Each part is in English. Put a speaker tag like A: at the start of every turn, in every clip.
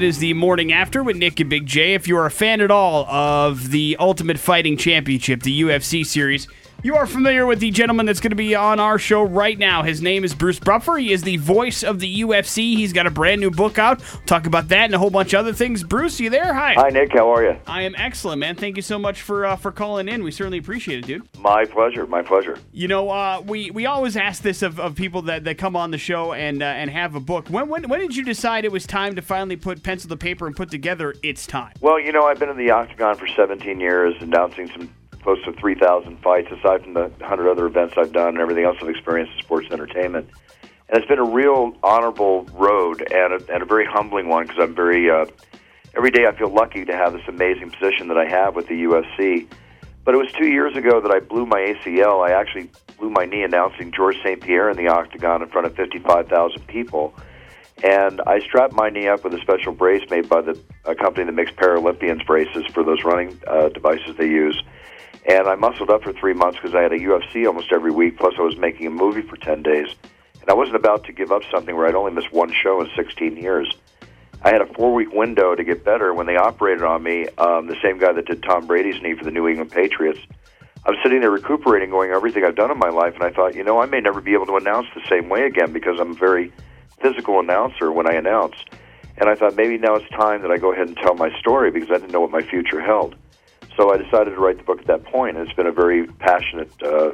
A: It is the morning after with Nick and Big J. If you are a fan at all of the Ultimate Fighting Championship, the UFC series, you are familiar with the gentleman that's going to be on our show right now. His name is Bruce Buffer. He is the voice of the UFC. He's got a brand new book out. We'll talk about that and a whole bunch of other things. Bruce, you there? Hi.
B: Hi, Nick. How are you?
A: I am excellent, man. Thank you so much for uh, for calling in. We certainly appreciate it, dude.
B: My pleasure. My pleasure.
A: You know, uh, we we always ask this of, of people that, that come on the show and uh, and have a book. When, when when did you decide it was time to finally put pencil to paper and put together its time?
B: Well, you know, I've been in the octagon for 17 years, announcing some close to 3,000 fights, aside from the 100 other events I've done and everything else I've experienced in sports entertainment. And it's been a real honorable road and a, and a very humbling one because I'm very, uh, every day I feel lucky to have this amazing position that I have with the UFC. But it was two years ago that I blew my ACL. I actually blew my knee announcing George St. Pierre in the octagon in front of 55,000 people. And I strapped my knee up with a special brace made by the a company that makes Paralympians braces for those running uh, devices they use. And I muscled up for three months because I had a UFC almost every week. Plus, I was making a movie for 10 days. And I wasn't about to give up something where I'd only missed one show in 16 years. I had a four week window to get better. When they operated on me, um, the same guy that did Tom Brady's knee for the New England Patriots, I was sitting there recuperating, going everything I've done in my life, and I thought, you know, I may never be able to announce the same way again because I'm a very physical announcer when I announce. And I thought maybe now it's time that I go ahead and tell my story because I didn't know what my future held. So I decided to write the book at that point, and it's been a very passionate uh,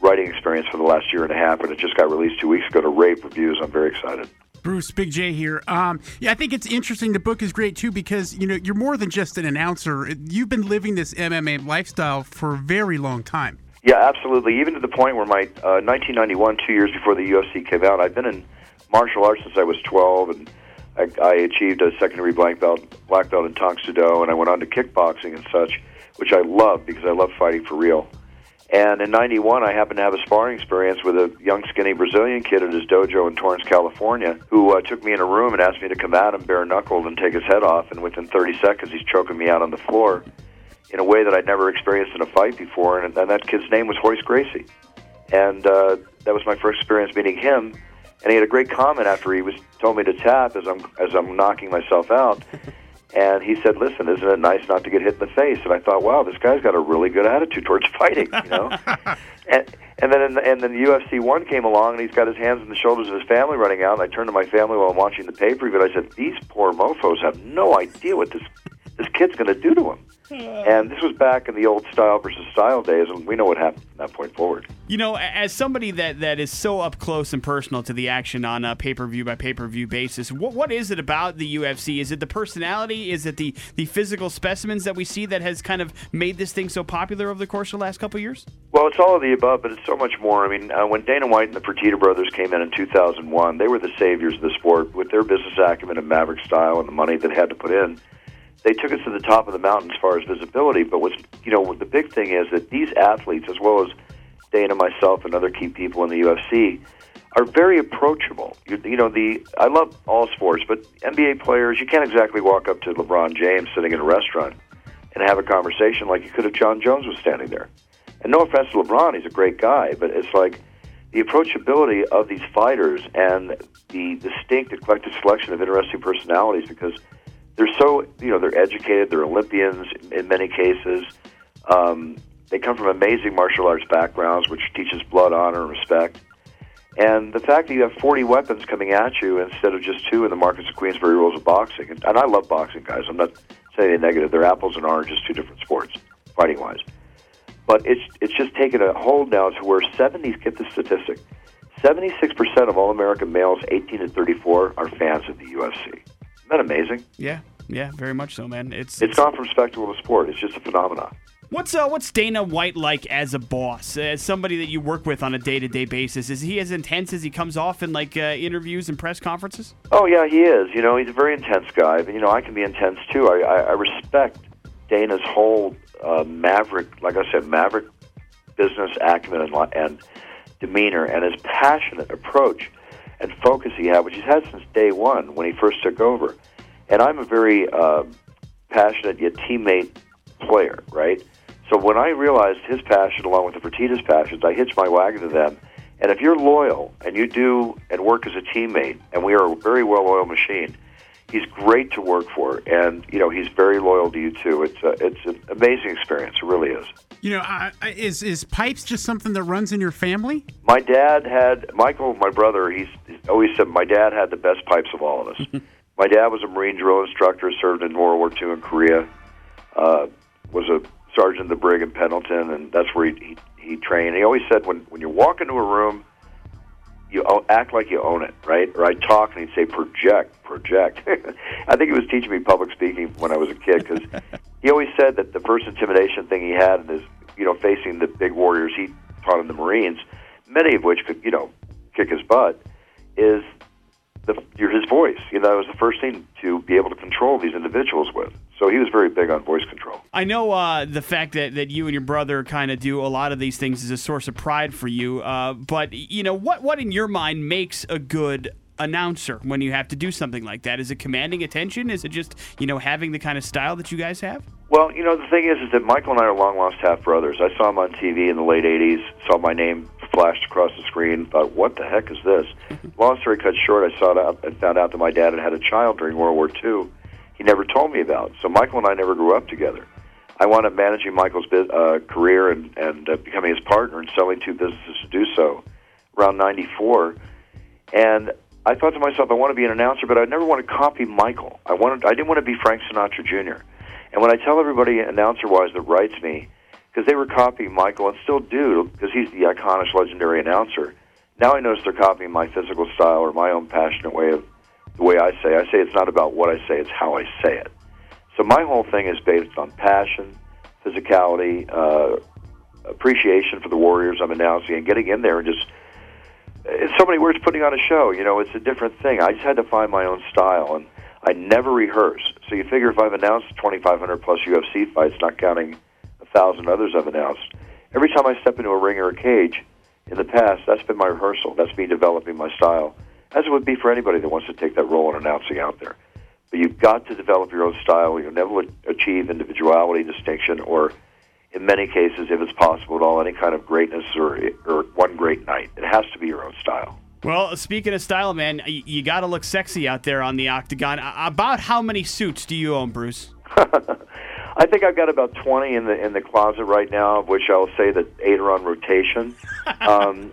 B: writing experience for the last year and a half, and it just got released two weeks ago to rave reviews. I'm very excited.
C: Bruce, Big J here. Um, yeah, I think it's interesting. The book is great too because you know you're more than just an announcer. You've been living this MMA lifestyle for a very long time.
B: Yeah, absolutely. Even to the point where my uh, 1991, two years before the UFC came out, I've been in martial arts since I was 12, and I, I achieved a secondary black belt, black belt in Tang Soo Do, and I went on to kickboxing and such, which I love because I love fighting for real. And in '91, I happened to have a sparring experience with a young, skinny Brazilian kid at his dojo in Torrance, California, who uh, took me in a room and asked me to come at him bare knuckled and take his head off. And within 30 seconds, he's choking me out on the floor in a way that I'd never experienced in a fight before. And, and that kid's name was Royce Gracie. And uh, that was my first experience meeting him. And he had a great comment after he was told me to tap as I'm as I'm knocking myself out. And he said, "Listen, isn't it nice not to get hit in the face?" And I thought, "Wow, this guy's got a really good attitude towards fighting," you know. and and then in the, and then the UFC one came along, and he's got his hands on the shoulders of his family running out. And I turned to my family while I'm watching the pay per view, and I said, "These poor mofo's have no idea what this this kid's going to do to him." And this was back in the old style versus style days, and we know what happened from that point forward.
A: You know, as somebody that, that is so up close and personal to the action on a pay per view by pay per view basis, what what is it about the UFC? Is it the personality? Is it the, the physical specimens that we see that has kind of made this thing so popular over the course of the last couple of years?
B: Well, it's all of the above, but it's so much more. I mean, uh, when Dana White and the Fertitta brothers came in in 2001, they were the saviors of the sport with their business acumen and maverick style and the money that they had to put in they took us to the top of the mountain as far as visibility. But what's you know the big thing is that these athletes, as well as Dana, myself, and other key people in the UFC, are very approachable. You, you know the I love all sports, but NBA players, you can't exactly walk up to LeBron James sitting in a restaurant and have a conversation like you could if Jon Jones was standing there. And no offense to LeBron, he's a great guy, but it's like the approachability of these fighters and the distinct eclectic selection of interesting personalities because they're so you know they're educated they're olympians in many cases. Um, they come from amazing martial arts backgrounds which teaches blood honor and respect. And the fact that you have 40 weapons coming at you instead of just two in the Marquess of Queensberry rules of boxing and, and i love boxing guys. I'm not saying anything negative. They're apples and oranges two different sports fighting wise but it's it's just taken a hold now to where 70 get the statistic 76% of all American males 18 to 34 are fans of the UFC. Isn't that amazing?
A: Yeah, yeah, very much so, man. It's
B: it's gone from spectacle to sport. It's just a phenomenon.
A: What's uh, what's Dana White like as a boss, as somebody that you work with on a day to day basis? Is he as intense as he comes off in like uh, interviews and press conferences?
B: Oh yeah, he is. You know, he's a very intense guy. But you know, I can be intense too. I I, I respect Dana's whole uh, maverick, like I said, maverick business acumen and, and demeanor, and his passionate approach and focus he had, which he's had since day one when he first took over. And I'm a very uh, passionate yet teammate player, right? So when I realized his passion along with the Fertitta's passions, I hitched my wagon to them. And if you're loyal and you do and work as a teammate, and we are a very well-oiled machine, he's great to work for, and you know he's very loyal to you too. It's a, it's an amazing experience. It really is.
C: You know, uh, is is pipes just something that runs in your family?
B: My dad had Michael, my brother. He's, always said my dad had the best pipes of all of us. my dad was a Marine drill instructor, served in World War II in Korea. Uh, was a sergeant of the brig in Pendleton, and that's where he, he he trained. He always said when when you walk into a room you act like you own it, right? Or I'd talk and he'd say, project, project. I think he was teaching me public speaking when I was a kid because he always said that the first intimidation thing he had is, you know, facing the big warriors he taught in the Marines, many of which could, you know, kick his butt, is the, his voice. You know, it was the first thing to be able to control these individuals with. So he was very big on voice control.
A: I know uh, the fact that, that you and your brother kind of do a lot of these things is a source of pride for you. Uh, but you know what? What in your mind makes a good announcer when you have to do something like that? Is it commanding attention? Is it just you know having the kind of style that you guys have?
B: Well, you know the thing is, is that Michael and I are long lost half brothers. I saw him on TV in the late '80s. Saw my name flashed across the screen. Thought, what the heck is this? Long story cut short, I saw that and found out that my dad had had a child during World War II he never told me about. So Michael and I never grew up together. I wound up managing Michael's uh, career and, and uh, becoming his partner and selling two businesses to do so around 94. And I thought to myself, I want to be an announcer, but I never want to copy Michael. I wanted, I didn't want to be Frank Sinatra Jr. And when I tell everybody announcer-wise that writes me, because they were copying Michael and still do, because he's the iconic, legendary announcer. Now I notice they're copying my physical style or my own passionate way of the way I say. I say it's not about what I say; it's how I say it. So my whole thing is based on passion, physicality, uh, appreciation for the Warriors I'm announcing, and getting in there and just. In so many words, putting on a show. You know, it's a different thing. I just had to find my own style, and I never rehearse. So you figure if I've announced 2,500 plus UFC fights, not counting thousand others I've announced, every time I step into a ring or a cage, in the past, that's been my rehearsal. That's me developing my style as it would be for anybody that wants to take that role in announcing out there. But you've got to develop your own style. You'll never achieve individuality, distinction, or in many cases, if it's possible at all, any kind of greatness or, or one great night. It has to be your own style.
A: Well, speaking of style, man, you, you got to look sexy out there on the octagon. About how many suits do you own, Bruce?
B: I think I've got about twenty in the in the closet right now, of which I'll say that eight are on rotation. um,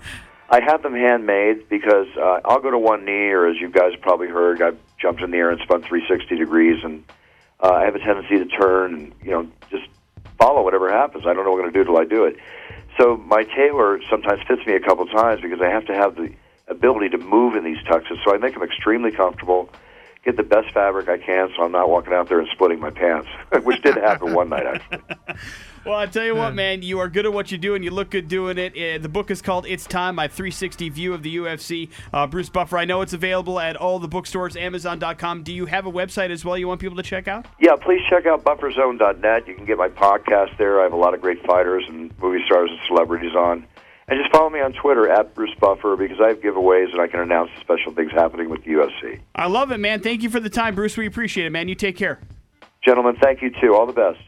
B: I have them handmade because uh, I'll go to one knee, or as you guys probably heard, I've jumped in the air and spun 360 degrees, and uh, I have a tendency to turn and you know just follow whatever happens. I don't know what I'm going to do till I do it. So my tailor sometimes fits me a couple times because I have to have the ability to move in these tuxes. So I make them extremely comfortable, get the best fabric I can, so I'm not walking out there and splitting my pants, which did happen one night actually.
A: Well, I tell you what, man, you are good at what you do, and you look good doing it. Uh, the book is called "It's Time: My 360 View of the UFC." Uh, Bruce Buffer, I know it's available at all the bookstores, Amazon.com. Do you have a website as well? You want people to check out?
B: Yeah, please check out BufferZone.net. You can get my podcast there. I have a lot of great fighters and movie stars and celebrities on. And just follow me on Twitter at Bruce Buffer because I have giveaways and I can announce special things happening with the UFC.
A: I love it, man. Thank you for the time, Bruce. We appreciate it, man. You take care.
B: Gentlemen, thank you too. All the best.